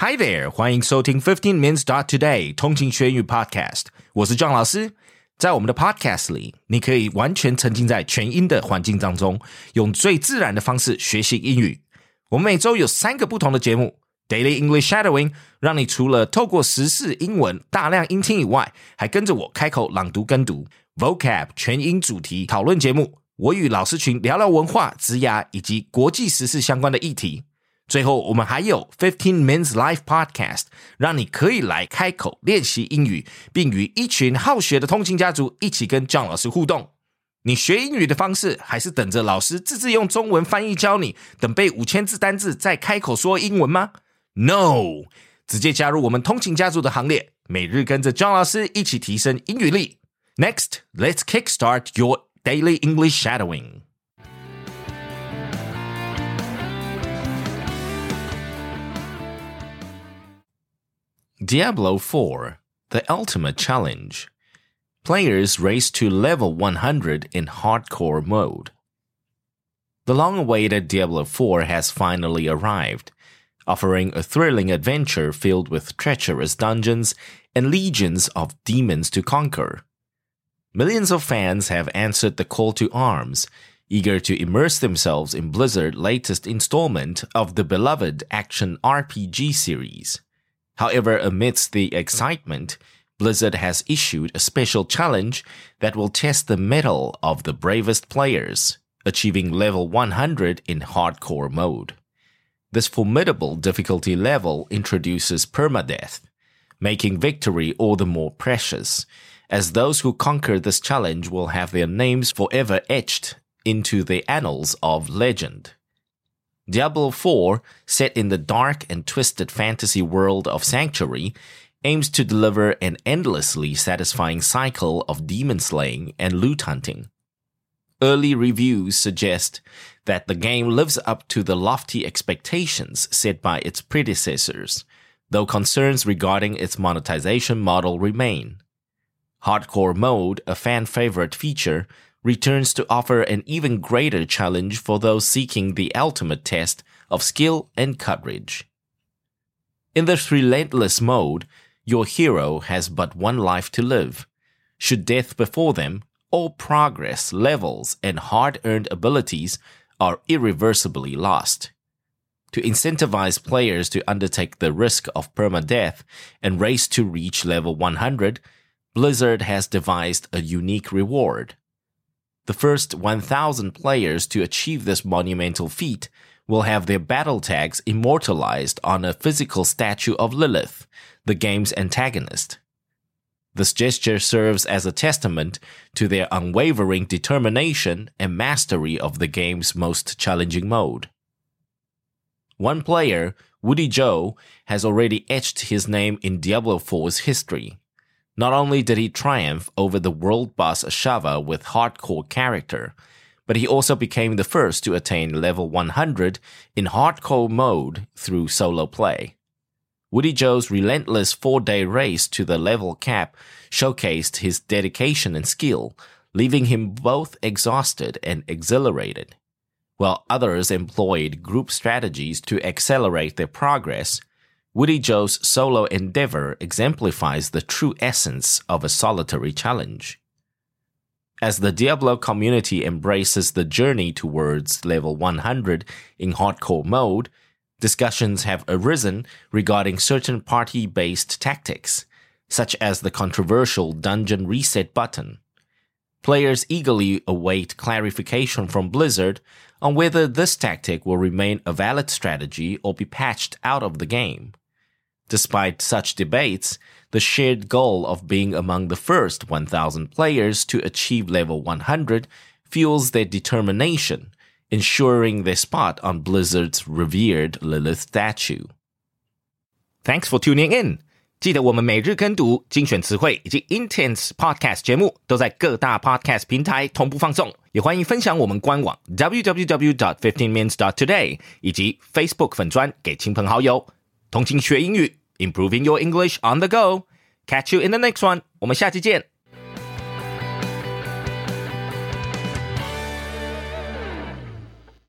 Hi there，欢迎收听 Fifteen Minutes Dot Today 通勤学英语 Podcast，我是庄老师。在我们的 Podcast 里，你可以完全沉浸在全英的环境当中，用最自然的方式学习英语。我们每周有三个不同的节目：Daily English Shadowing，让你除了透过时事英文大量音听以外，还跟着我开口朗读跟读；Vocab 全英主题讨论节目，我与老师群聊聊文化、职涯以及国际时事相关的议题。最后，我们还有 Fifteen Minutes Live Podcast，让你可以来开口练习英语，并与一群好学的通勤家族一起跟 John 老师互动。你学英语的方式，还是等着老师自制用中文翻译教你，等背五千字单字再开口说英文吗？No，直接加入我们通勤家族的行列，每日跟着 John 老师一起提升英语力。Next, let's kickstart your daily English shadowing. Diablo 4 The Ultimate Challenge. Players race to level 100 in hardcore mode. The long awaited Diablo 4 has finally arrived, offering a thrilling adventure filled with treacherous dungeons and legions of demons to conquer. Millions of fans have answered the call to arms, eager to immerse themselves in Blizzard's latest installment of the beloved action RPG series. However, amidst the excitement, Blizzard has issued a special challenge that will test the mettle of the bravest players, achieving level 100 in hardcore mode. This formidable difficulty level introduces permadeath, making victory all the more precious, as those who conquer this challenge will have their names forever etched into the annals of legend. Diablo 4, set in the dark and twisted fantasy world of Sanctuary, aims to deliver an endlessly satisfying cycle of demon slaying and loot hunting. Early reviews suggest that the game lives up to the lofty expectations set by its predecessors, though concerns regarding its monetization model remain. Hardcore mode, a fan favorite feature, returns to offer an even greater challenge for those seeking the ultimate test of skill and courage. In this relentless mode, your hero has but one life to live. Should death befall them, all progress, levels, and hard earned abilities are irreversibly lost. To incentivize players to undertake the risk of permadeath and race to reach level 100, Blizzard has devised a unique reward. The first 1,000 players to achieve this monumental feat will have their battle tags immortalized on a physical statue of Lilith, the game's antagonist. This gesture serves as a testament to their unwavering determination and mastery of the game's most challenging mode. One player, Wudijo, has already etched his name in Diablo 4's history. Not only did he triumph over the world boss Ashava with hardcore character, but he also became the first to attain level 100 in hardcore mode through solo play. Wudijo's relentless four day race to the level cap showcased his dedication and skill, leaving him both exhausted and exhilarated. While others employed group strategies to accelerate their progress, Wudijo's solo endeavor exemplifies the true essence of a solitary challenge. As the Diablo community embraces the journey towards level 100 in hardcore mode, discussions have arisen regarding certain party based tactics, such as the controversial dungeon reset button. Players eagerly await clarification from Blizzard on whether this tactic will remain a valid strategy or be patched out of the game. Despite such debates, the shared goal of being among the first 1,000 players to achieve level 100 fuels their determination, ensuring their spot on Blizzard's revered Lilith statue. Thanks for tuning in. 记得我们每日跟读、精选词汇以及 Intense Podcast 节目都在各大 Podcast 平台同步放送，也欢迎分享我们官网 www.fifteenminutes.today 以及 Facebook 粉专给亲朋好友。通勤学英语 ，improving your English on the go. Catch you in the next one. 我们下期见。